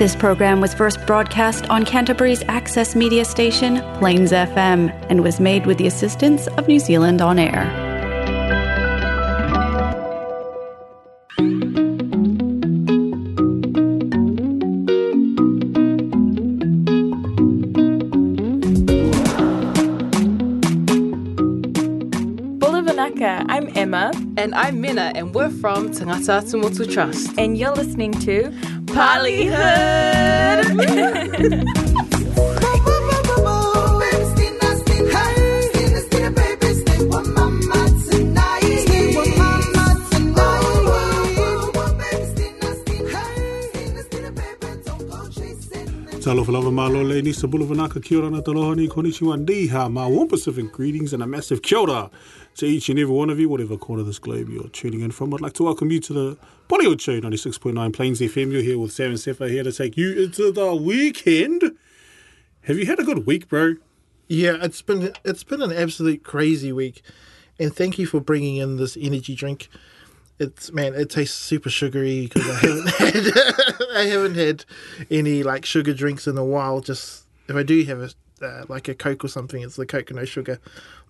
This program was first broadcast on Canterbury's access media station, Plains FM, and was made with the assistance of New Zealand On Air. Bula vinaka, I'm Emma, And I'm Minna, and we're from Tangata Atumotu Trust. and you're listening to Polyhood. Talofa lava malo le nisa bula vinaka kia ora na taloha ni konnichiwa ni ha ma warm Pacific greetings and a massive kia ora to each and every one of you, whatever corner of this globe you're tuning in from. I'd like to welcome you to the Polyhood Show, 96.9 Plains FM. You're here with Sam and Sefa here to take you into the weekend. Have you had a good week, bro? Yeah, it's been it's been an absolute crazy week, and thank you for bringing in this energy drink. It's man, it tastes super sugary because I haven't had I haven't had any like sugar drinks in a while. Just if I do have a uh, like a Coke or something, it's the Coke no sugar.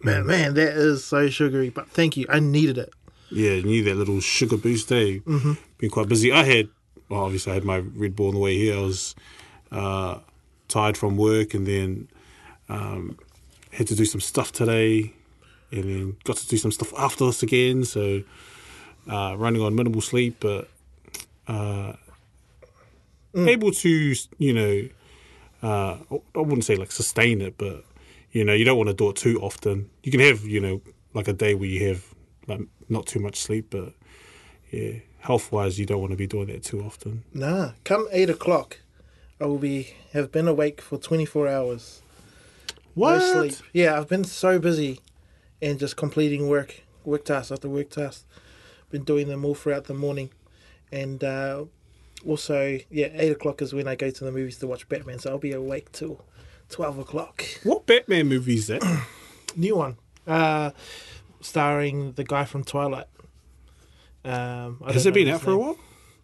Man, man, that is so sugary. But thank you, I needed it. Yeah, you need that little sugar boost, eh? Mm-hmm. Been quite busy. I had, well, obviously, I had my Red Bull on the way here. I was uh, tired from work and then um, had to do some stuff today and then got to do some stuff after this again. So uh, running on minimal sleep, but uh, able to, you know, uh, I wouldn't say like sustain it, but you know, you don't want to do it too often. You can have, you know, like a day where you have like not too much sleep, but yeah, health wise, you don't want to be doing that too often. Nah, come eight o'clock, I will be have been awake for twenty four hours. What? No sleep. Yeah, I've been so busy and just completing work, work tasks after work tasks. Been doing them all throughout the morning. And uh, also, yeah, 8 o'clock is when I go to the movies to watch Batman, so I'll be awake till 12 o'clock. What Batman movie is that? New one. Uh, starring the guy from Twilight. Um, Has it been out for a while?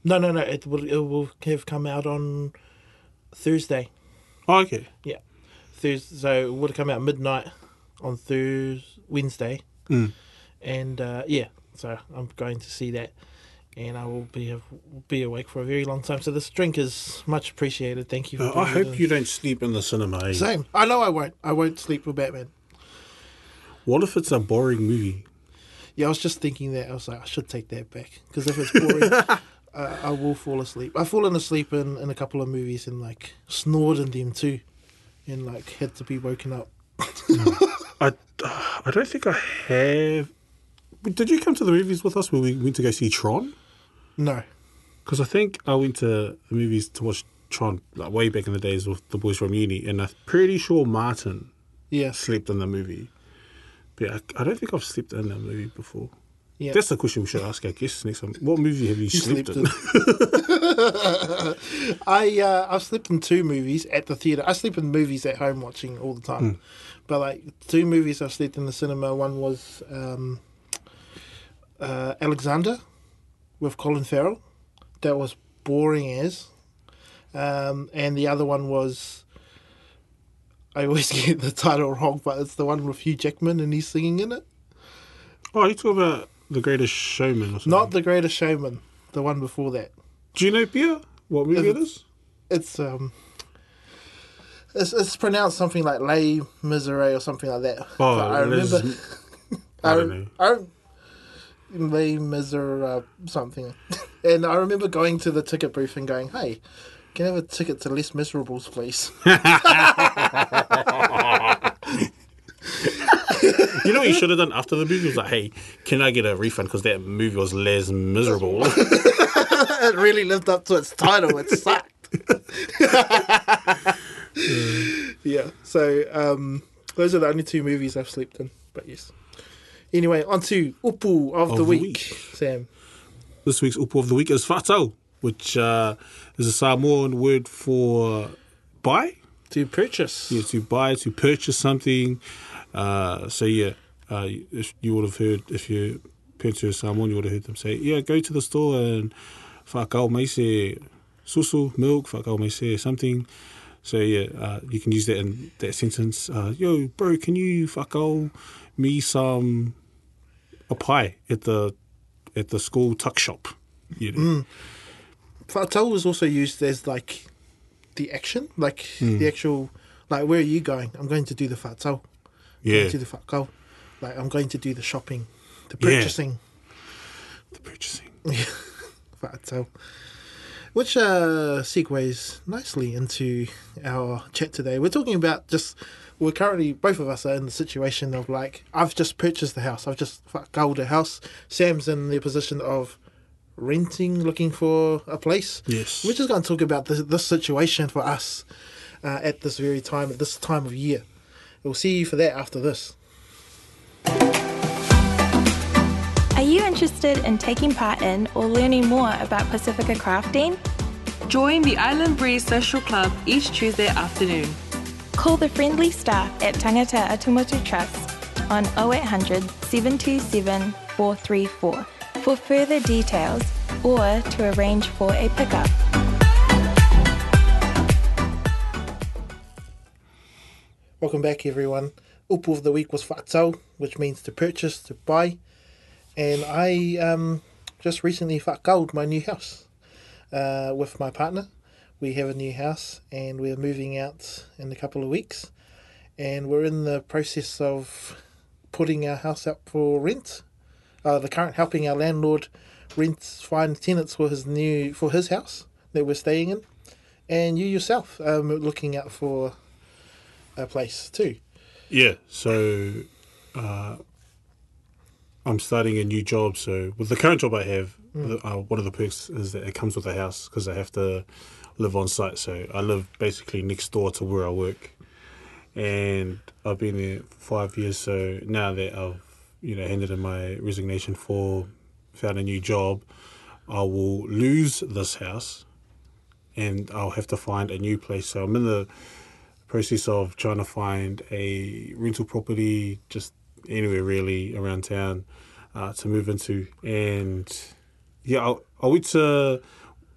No, no, no. It will, it will have come out on Thursday. Oh, okay. Yeah. Thursday, so it would have come out midnight on Thursday, Wednesday. Mm. And uh, yeah, so I'm going to see that. And I will be be awake for a very long time. So this drink is much appreciated. Thank you. For Uh, I hope you don't sleep in the cinema. eh? Same. I know I won't. I won't sleep with Batman. What if it's a boring movie? Yeah, I was just thinking that. I was like, I should take that back because if it's boring, uh, I will fall asleep. I've fallen asleep in, in a couple of movies and like snored in them too, and like had to be woken up. I, I don't think I have. Did you come to the movies with us when we went to go see Tron? No. Because I think I went to the movies to watch Tron like way back in the days with the boys from uni, and I'm pretty sure Martin Yes. slept in the movie. But I, I don't think I've slept in that movie before. Yeah. That's the question we should ask our guests next time. What movie have you, You slept, slept in? I uh, I've slept in two movies at the theater. I sleep in movies at home watching all the time, but like two movies I've slept in the cinema. One was um, uh, Alexander with Colin Farrell. That was boring as, um, and the other one was. I always get the title wrong, but it's the one with Hugh Jackman and he's singing in it. oh, you talk about The Greatest Showman or something? Not The Greatest Showman, the one before that. You what movie it is? it's um it's, it's pronounced something like Les Miserables or something like that. Oh, But I remember I don't rem- know. I Les Miserables something, and I remember going to the ticket booth and going, "Hey, can I have a ticket to Les Miserables, please?" You know what you should have done after the movie? was like, hey, can I get a refund? Because that movie was Les Miserable. it really lived up to its title. It sucked. yeah. So um, those are the only two movies I've slept in. But yes. Anyway, on to Upu of, the, the week, week. Sam. this week's Upu of the Week is Fatau, which uh, is a Samoan word for buy. To purchase. Yeah, to buy, to purchase something. Uh, so, yeah, uh, if you would have heard, if you went to Samoan, you would have heard them say, yeah, go to the store and whakao mai se susu, milk, whakao me se, something. So yeah, uh, you can use that in that sentence. Uh, Yo, bro, can you whakao me some a pie at the at the school tuck shop? You know. Mm. Fa'atau was also used as like the action, like mm. the actual, like where are you going? I'm going to do the fa'atau. Yeah, Going to the whakao. Like I'm going to do the shopping, the Yeah. purchasing. the purchasing. Fa'atau. Which uh, segues nicely into our chat today. We're talking about just, we're currently, both of us are in the situation of like, I've just purchased the house, I've just whakaoed a house. Sam's in the position of renting, looking for a place. Yes. We're just going to talk about this, this situation for us uh, at this very time, at this time of year. We'll see you for that after this. Are you interested in taking part in or learning more about Pasifika crafting? Join the Island Breeze Social Club each Tuesday afternoon. Call the friendly staff at Tangata Atumotu Trust on 0800 727 434 for further details or to arrange for a pickup. Welcome back, everyone. Upu of the week was fa'atau, which means to purchase, to buy. And I um, just recently whakaoed my new house uh, with my partner. We have a new house and we're moving out in a couple of weeks. And we're in the process of putting our house up for rent. Uh, the current helping our landlord rent find tenants for his new for his house that we're staying in. And you yourself um, looking out for a place too. Yeah, so uh, I'm starting a new job. So with the current job I have, the- uh, one of the perks is that it comes with a house because I have to live on site. So I live basically next door to where I work, and I've been there for five years. So now that I've you know handed in my resignation for found a new job, I will lose this house, and I'll have to find a new place. So I'm in the process of trying to find a rental property just anywhere really around town uh, to move into. And yeah I, I went to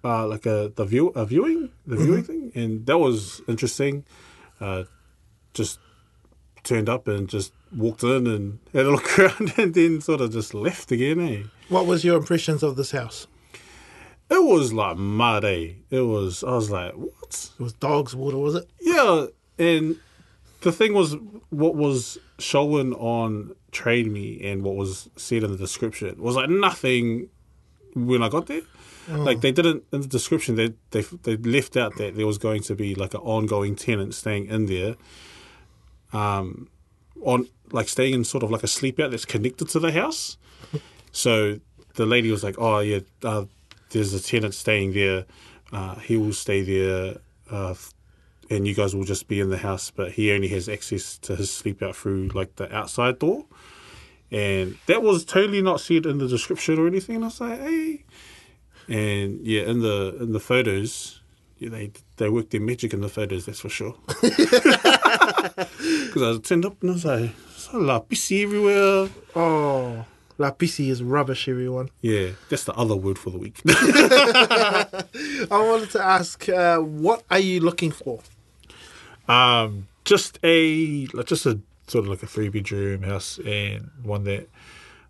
uh, like a the view a viewing the viewing thing? And that was interesting. Uh, just turned up and just walked in and had a look around and then sort of just left again eh? What was your impressions of this house? it was like mud eh it was I was like what? It was dog's water, was it? Yeah, and the thing was, what was shown on Trade Me and what was said in the description was like nothing when I got there. Like they didn't in the description they they they left out that there was going to be like an ongoing tenant staying in there, um, on like staying in sort of like a sleep out that's connected to the house. So the lady was like, "Oh yeah, uh, there's a tenant staying there. Uh, he will stay there, uh, and you guys will just be in the house. But he only has access to his sleep out through like the outside door." And that was totally not said in the description or anything. And I was like, "Hey," and yeah, in the in the photos, yeah, they they worked their magic in the photos. That's for sure. Because I turned up and I was like, "So lapisi everywhere." Oh, Lapisi is rubbish, everyone. Yeah, that's the other word for the week. I wanted to ask, uh, what are you looking for? Um, just a just a sort of like a three bedroom house and one that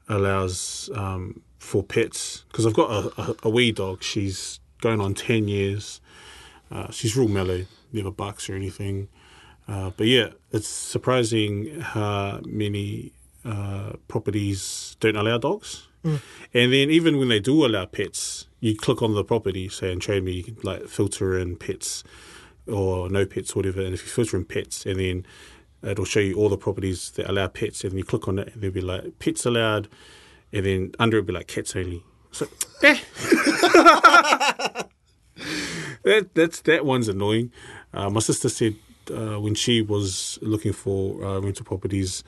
allows um, for pets because I've got a, a, a wee dog. She's going on ten years. Uh, she's real mellow, never barks or anything. Uh, but yeah, it's surprising how many uh, properties don't allow dogs. And then even when they do allow pets, you click on the property, say in Trade Me, like filter in pets or no pets, whatever. And if you filter in pets, and then it'll show you all the properties that allow pets, and then you click on it, and there'll be like pets allowed, and then under it'll be like cats only. So, eh. that that's that one's annoying. Uh, my sister said uh, when she was looking for uh, rental properties,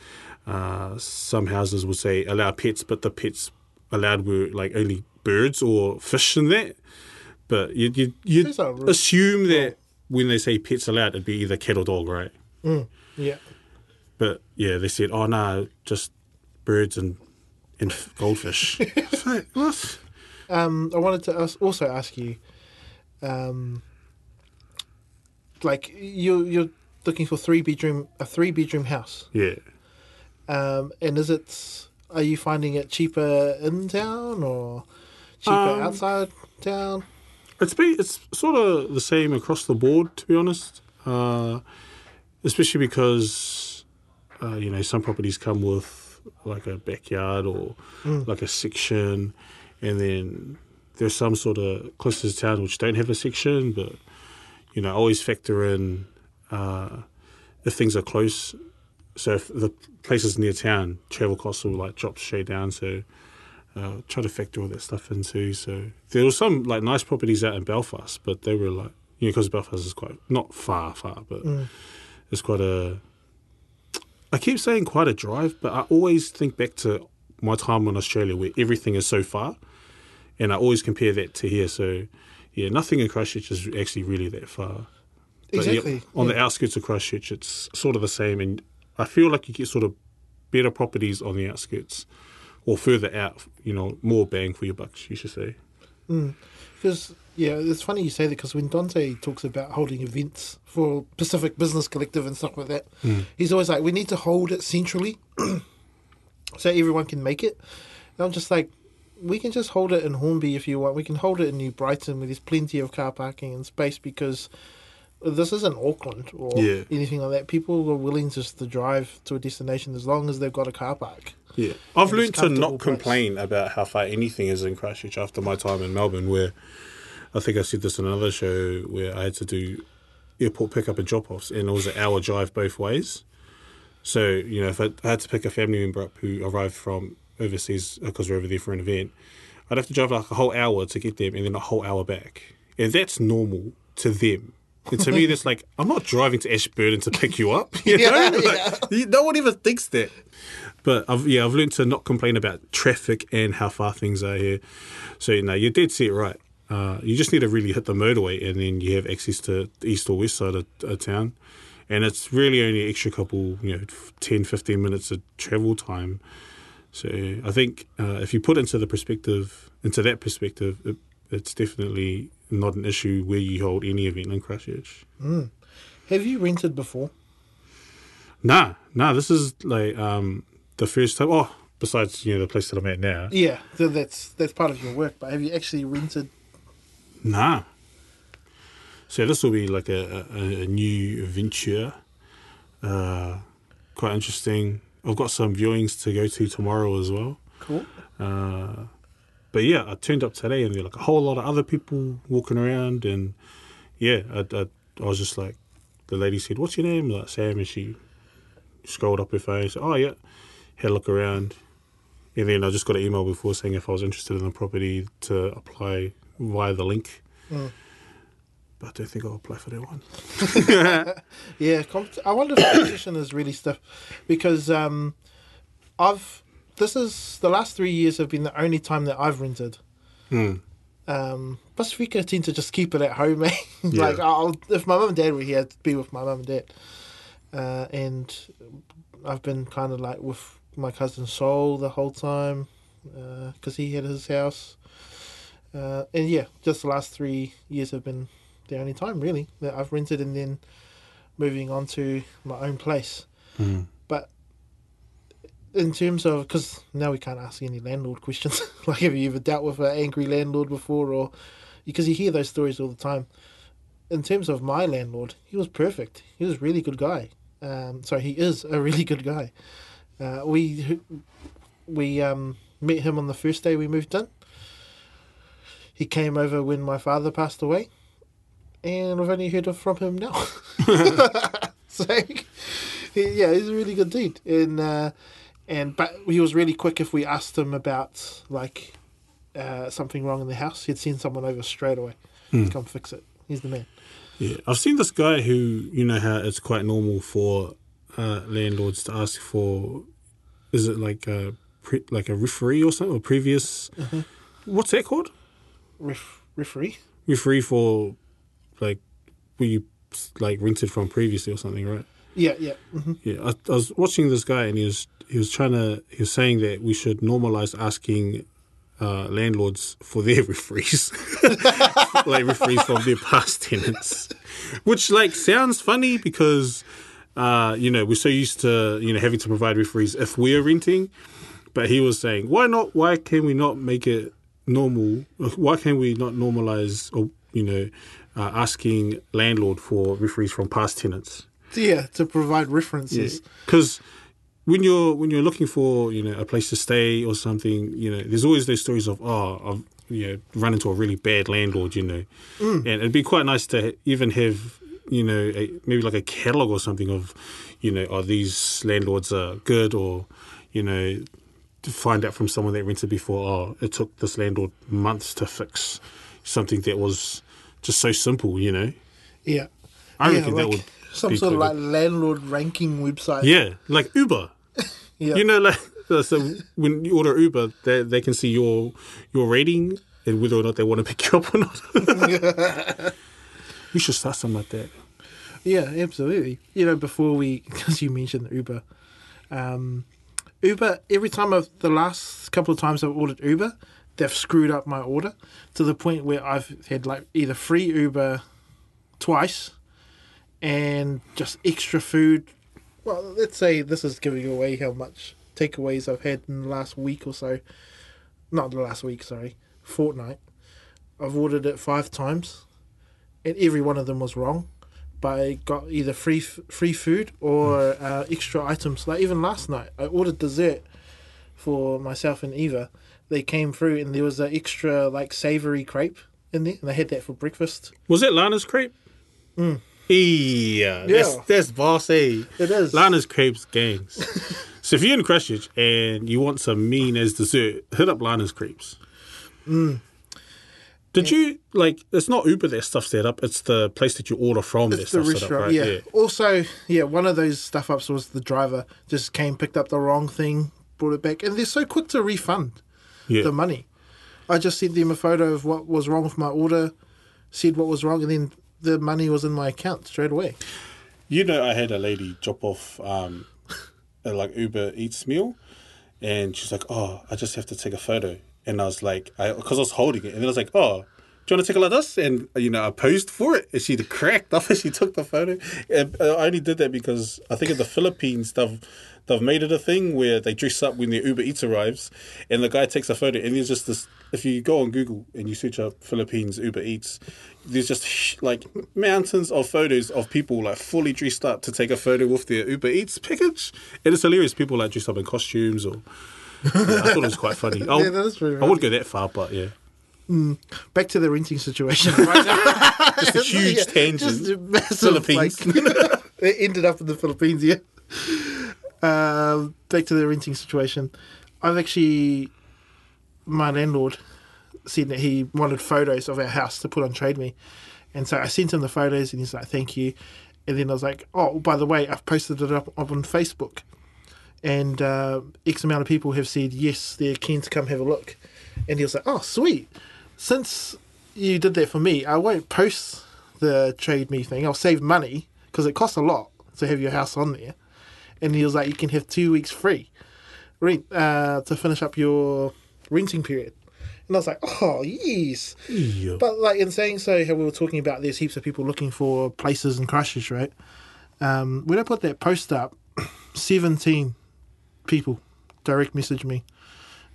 uh, some houses would say allow pets, but the pets allowed were like only birds or fish and that. But you you you These are rude. assume that when they say pets allowed, it'd be either cat or dog, right? Yeah. But yeah, they said, oh no, just birds and and goldfish. Like, what? Um, I wanted to ask, also ask you, um, like you you're looking for three bedroom a three bedroom house, Yeah. um, and is it are you finding it cheaper in town or cheaper Um, outside town? It's be it's sort of the same across the board, to be honest. Uh, especially because uh, you know some properties come with like a backyard or like a section, and then there's some sort of closer to town which don't have a section, but you know always factor in uh, if things are close. So if the places near town, travel costs will like drop straight down. So uh, try to factor all that stuff into. So there was some like nice properties out in Belfast, but they were like you know because Belfast is quite not far, far, but it's quite a. I keep saying quite a drive, but I always think back to my time in Australia where everything is so far, and I always compare that to here. So yeah, nothing in Christchurch is actually really that far. But, yeah, Exactly. on the outskirts of Christchurch, it's sort of the same, and I feel like you get sort of better properties on the outskirts or further out. You know, more bang for your bucks, you should say. Hmm. Because yeah, it's funny you say that because when Dante talks about holding events for Pacific Business Collective and stuff like that, hmm. he's always like, we need to hold it centrally so everyone can make it. And I'm just like, we can just hold it in Hornby if you want. We can hold it in New Brighton where there's plenty of car parking and space because this isn't Auckland or Yeah. anything like that. People are willing just to drive to a destination as long as they've got a car park. Yeah, I've learned to not price. complain about how far anything is in Christchurch after my time in Melbourne, where I think I said this in another show where I had to do airport pickup and drop offs, and it was an hour drive both ways. So you know, if I, I had to pick a family member up who arrived from overseas uh, because we're over there for an event, I'd have to drive like a whole hour to get them, and then a whole hour back, and that's normal to them. And to me, that's like I'm not driving to Ashburton to pick you up. You know, Yeah, Like, you- no one ever thinks that. But I've yeah, I've learned to not complain about traffic and how far things are here. So you know, you did see it right. Uh, you just need to really hit the motorway, and then you have access to the east or west side of, of town. And it's really only an extra couple, you know, 10, 15 minutes of travel time. So I think uh, if you put into the perspective, into that perspective, it, it's definitely not an issue where you hold any event in Christchurch. Have you rented before? Nah, nah, this is like um, the first time. Oh, besides you know the place that I'm at now. Yeah, so that's that's part of your work. But have you actually rented? Nah. So this will be like a, a, a new venture. Uh, quite interesting. I've got some viewings to go to tomorrow as well. Cool. Uh, but yeah, I turned up today and there were like a whole lot of other people walking around, and yeah, I, I, I was just like, the lady said, "What's your name?" Like Sam, and she scrolled up her phone. Said, "Oh yeah," had a look around, and then I just got an email before saying if I was interested in the property to apply via the link. But I don't think I'll apply for that one. Yeah, comp- I wonder if competition is really stiff because um, I've this is the last three years have been the only time that I've rented. Hmm. Um, Pasifika tend to just keep it at home, eh? like I'll if my mum and dad were here, I'd be with my mum and dad. Uh, and I've been kind of like with my cousin Sol the whole time because he had his house. Uh, and yeah, just the last three years have been the only time really that I've rented and then moving on to my own place. But in terms of because now we can't ask any landlord questions. Like have you ever dealt with an angry landlord before or because you hear those stories all the time. In terms of my landlord he was perfect. He was a really good guy. Um, so he is a really good guy. Uh, we we um, met him on the first day we moved in. He came over when my father passed away and I've only heard of from him now. So yeah he's a really good dude. And uh, and but he was really quick if we asked him about like uh, something wrong in the house he'd send someone over straight away. To come fix it. He's the man. Yeah, I've seen this guy who, you know, how it's quite normal for uh, landlords to ask for, is it like a pre, like a referee or something or previous? What's that called? Ref, referee? Referee for like were you like rented from previously or something, right? yeah yeah. Hmm Yeah, I, I was watching this guy and he was he was trying to he was saying that we should normalize asking uh, landlords for their referees, like referees from their past tenants, which like sounds funny because uh, you know we're so used to you know having to provide referees if we're renting, but he was saying why not? Why can we not make it normal? Why can we not normalize or you know uh, asking landlord for referees from past tenants? Yeah, to provide references. because when you're when you're looking for you know a place to stay or something, you know, there's always those stories of oh, I've you know run into a really bad landlord, you know, mm. and it'd be quite nice to even have you know a, maybe like a catalog or something of you know are these landlords are good or you know to find out from someone that rented before oh it took this landlord months to fix something that was just so simple, you know. Yeah. I yeah, reckon like that would some sort of like landlord ranking website. Yeah, like Uber. Yeah. You know, like so when you order Uber, they they can see your your rating and whether or not they want to pick you up or not. we should start something like that. Yeah, absolutely. You know, before we, because you mentioned Uber, um, Uber, every time I've, the last couple of times I've ordered Uber, they've screwed up my order to the point where I've had like either free Uber twice and just extra food. Well, let's say this is giving away how much takeaways I've had in the last week or so. Not the last week, sorry, fortnight. I've ordered it five times, and every one of them was wrong. But I got either free f- free food or uh, extra items. Like even last night, I ordered dessert for myself and Eva. They came through, and there was an extra like savory crepe in there, and I had that for breakfast. Was it Lana's crepe? Mm. Yeah, that's, Yeah. that's boss A. It is. Lana's crepes gangs. so if you're in Christchurch and you want some mean as dessert, hit up Lana's crepes. Mm. Did you like? It's not Uber that stuffs that up. It's the place that you order from that It's the it up, restaurant, right? yeah. Also, yeah, one of those stuff ups was the driver just came, picked up the wrong thing, brought it back, and they're so quick to refund yeah. the money. I just sent them a photo of what was wrong with my order, said what was wrong, and then the money was in my account straight away. You know, I had a lady drop off um, a like Uber Eats meal, and she's like, "Oh, I just have to take a photo." And I was like, "I," because I was holding it, and then I was like, "Oh." Do you want to take a like this? And you know, I posed for it, and she cracked up, and she took the photo. And uh, I only did that because I think in the Philippines they've they've made it a thing where they dress up when their Uber Eats arrives, and the guy takes a photo, and there's just this. If you go on Google and you search up Philippines Uber Eats, there's just like mountains of photos of people like fully dressed up to take a photo with their Uber Eats package, and it's hilarious. People like dressed up in costumes or. Yeah, I thought it was quite funny. I'll- Yeah, that is pretty I wouldn't go that far, but yeah, Back to the renting situation. Right now. just a huge Yeah, tangent. A massive, Philippines. like- it ended up in the Philippines, yeah. Um, back to the renting situation. I've actually, my landlord said that he wanted photos of our house to put on Trade Me. And so I sent him the photos and he's like, thank you. And then I was like, oh, by the way, I've posted it up, up on Facebook. And uh, X amount of people have said, yes, they're keen to come have a look. And he was like, oh, sweet. Since you did that for me, I won't post the Trade Me thing. I'll save money because it costs a lot to have your house on there. And he was like, you can have two weeks free rent uh, to finish up your renting period. And I was like, oh, yes. Yeah. But like in saying so, how we were talking about there's heaps of people looking for places in Christchurch, right? Um, when I put that post up, 17 people direct message me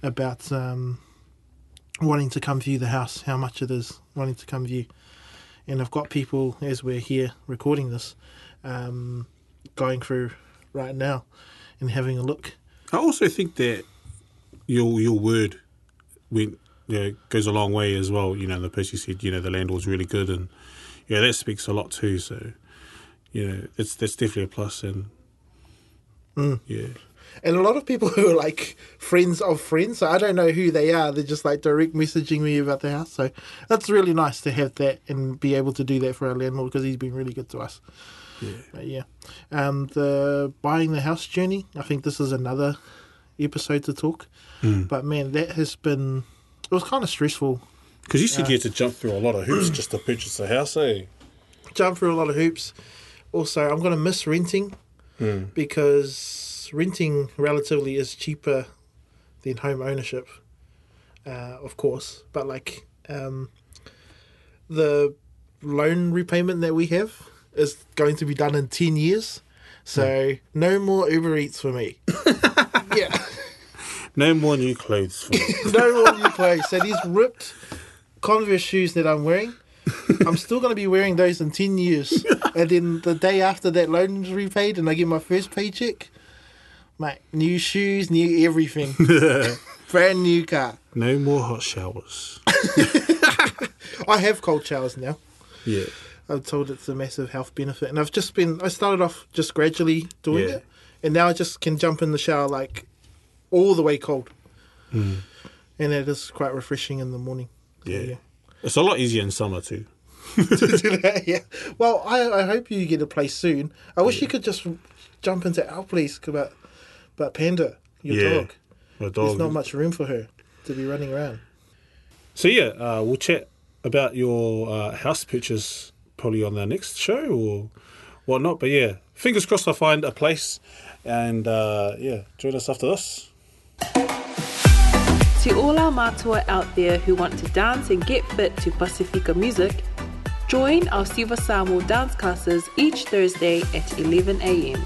about um, wanting to come view the house, how much it is, wanting to come view. And I've got people, as we're here recording this, um, going through right now and having a look. I also think that your your word went you know, goes a long way as well. You know, the person said, you know, the landlord's really good, and yeah, that speaks a lot too. So, you know, it's that's definitely a plus, and yeah, And a lot of people who are like friends of friends, so I don't know who they are. They're just like direct messaging me about the house. So that's really nice to have that and be able to do that for our landlord because he's been really good to us. yeah, But yeah, um, the buying the house journey. I think this is another episode to talk. But man, that has been. It was kind of stressful. because you said you had to jump through a lot of hoops just to purchase a house, eh? Jump through a lot of hoops. Also, I'm going to miss renting because renting relatively is cheaper than home ownership. uh, of course, but like um, the loan repayment that we have is going to be done in ten years. So no more Uber Eats for me. yeah, No more new clothes. For me. no more new clothes. So these ripped Converse shoes that I'm wearing, I'm still going to be wearing those in ten years. And then the day after that loan's repaid and I get my first paycheck, mate, new shoes, new everything, brand new car. no more hot showers. I have cold showers now. Yeah. I'm told it's a massive health benefit, and I've just been. I started off just gradually doing Yeah. it, and now I just can jump in the shower like all the way cold, Hmm. and it is quite refreshing in the morning. So, Yeah. It's a lot easier in summer too. yeah. Well, I, I hope you get a place soon. I wish you could just jump into our place, but but Panda, your Yeah. dog, My there's not much room for her to be running around. So yeah, uh, we'll chat about your uh, house purchase probably on the next show or whatnot. But yeah, fingers crossed I find a place, and uh, yeah, join us after this. To all our matua out there who want to dance and get fit to Pasifika music, join our Siva Samoa dance classes each Thursday at 11 a.m.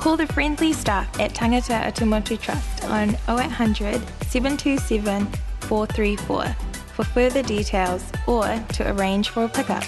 Call the friendly staff at Tangata Atumotu Trust on 0800 727 434 for further details or to arrange for a pickup.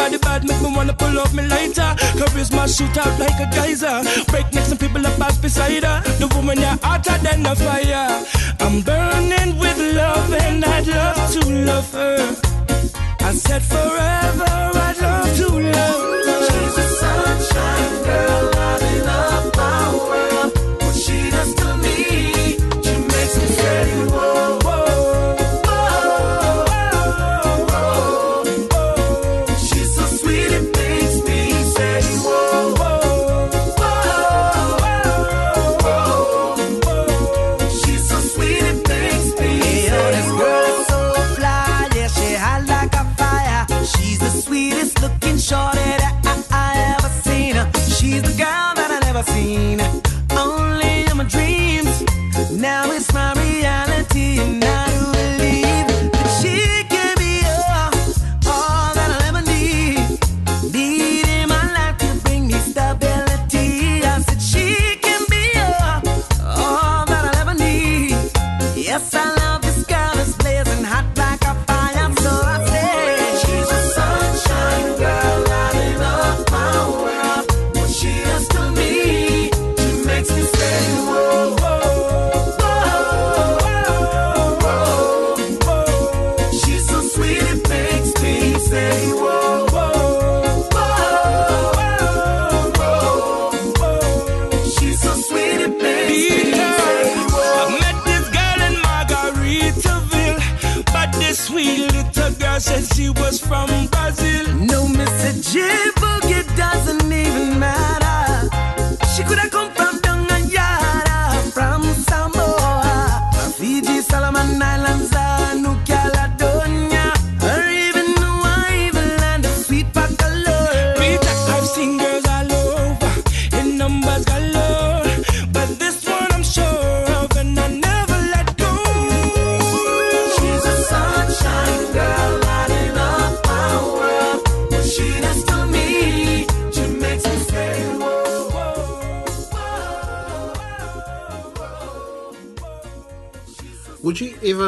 Body bad, make me wanna pull up me lighter. Charisma shoot out like a geyser. Break neck, some people up back beside her. The woman, you're hotter than a fire. I'm burning with love, and I'd love to love her. I said forever, I'd love to love. She's a sunshine girl, lighting up my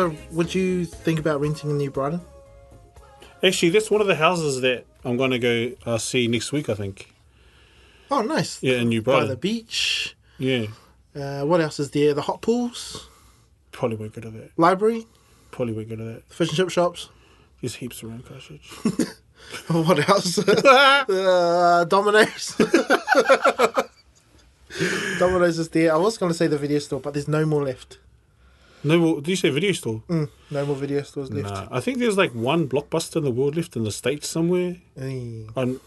Would you? Would you think about renting in New Brighton? Actually, that's one of the houses that I'm going to go uh, see next week. I think. Oh, nice. Yeah, in New Brighton. By the beach. Yeah, Uh, what else is there? The hot pools, probably won't go to that. library, Probably won't go to that. fish and chip shops. There's heaps around Christchurch. What else? uh, Domino's. Domino's is there. I was going to say the video store, but there's no more left. No more. Did you say video store? Mm, no more video stores left. Nah, I think there's like one blockbuster in the world left in the states somewhere. And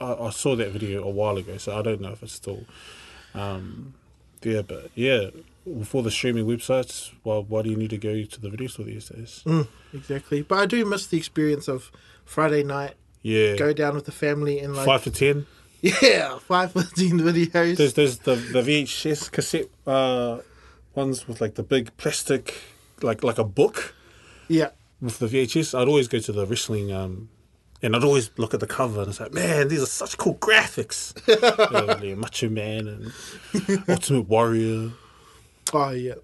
I, I saw that video a while ago, so I don't know if it's still um, there. But yeah, for the streaming websites, well, why do you need to go to the video store these days? Mm, exactly. But I do miss the experience of Friday night, Yeah, go down with the family and like five to ten. yeah, five fifteen videos. There's there's the the VHS cassette uh, ones with like the big plastic, like like a book yeah, with the VHS. I'd always go to the wrestling. Um, and I'd always look at the cover and it's like, man, these are such cool graphics. yeah, yeah, Macho Man and Ultimate Warrior. oh yeah.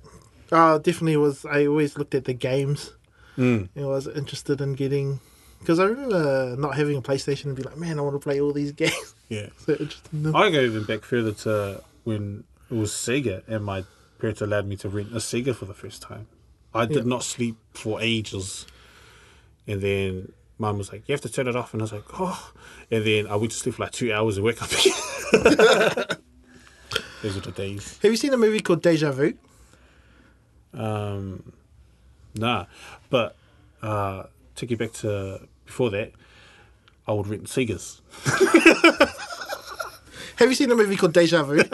Uh, definitely was. I always looked at the games. Mm. I was interested in getting because I remember not having a PlayStation and be like, man, I want to play all these games. Yeah. so interested in. I go even back further to when it was Sega and my parents allowed me to rent a Sega for the first time. I did Yeah. not sleep for ages. And then mum was like, You have to turn it off. And I was like, Oh. And then I went to sleep for like two hours and wake up again. Those are the days. Have you seen a movie called Deja Vu? Um, nah. But uh, to get back to before that, I would rent Segas. Have you seen a movie called Deja Vu? Did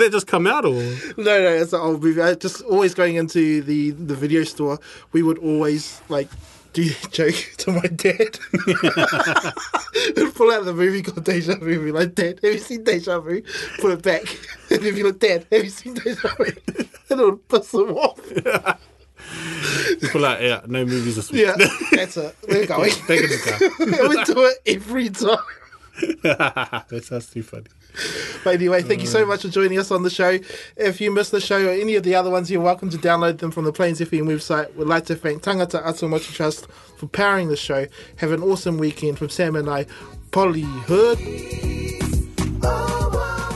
that just come out or? no, no, it's an old movie. I just always going into the the video store. We would always like do that joke to my dad. and pull out the movie called Deja Vu. and Be like, Dad, have you seen Deja Vu? Put it back. And if you like, Dad, have you seen Deja Vu? And it would piss him off. People like, yeah, no movies this week. Yeah, that's it. We're going. In the we do it every time. that sounds too funny. But anyway, thank you so much for joining us on the show. If you missed the show or any of the other ones, you're welcome to download them from the Plains FM website. We'd like to thank Tangata Atumotu Trust for powering the show. Have an awesome weekend from Sam and I, Polyhood.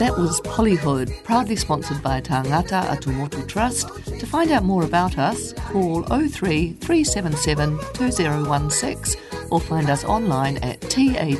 That was Polyhood, proudly sponsored by Tangata Atumotu Trust. To find out more about us, call 03 377 2016 or find us online at tat.org.nz.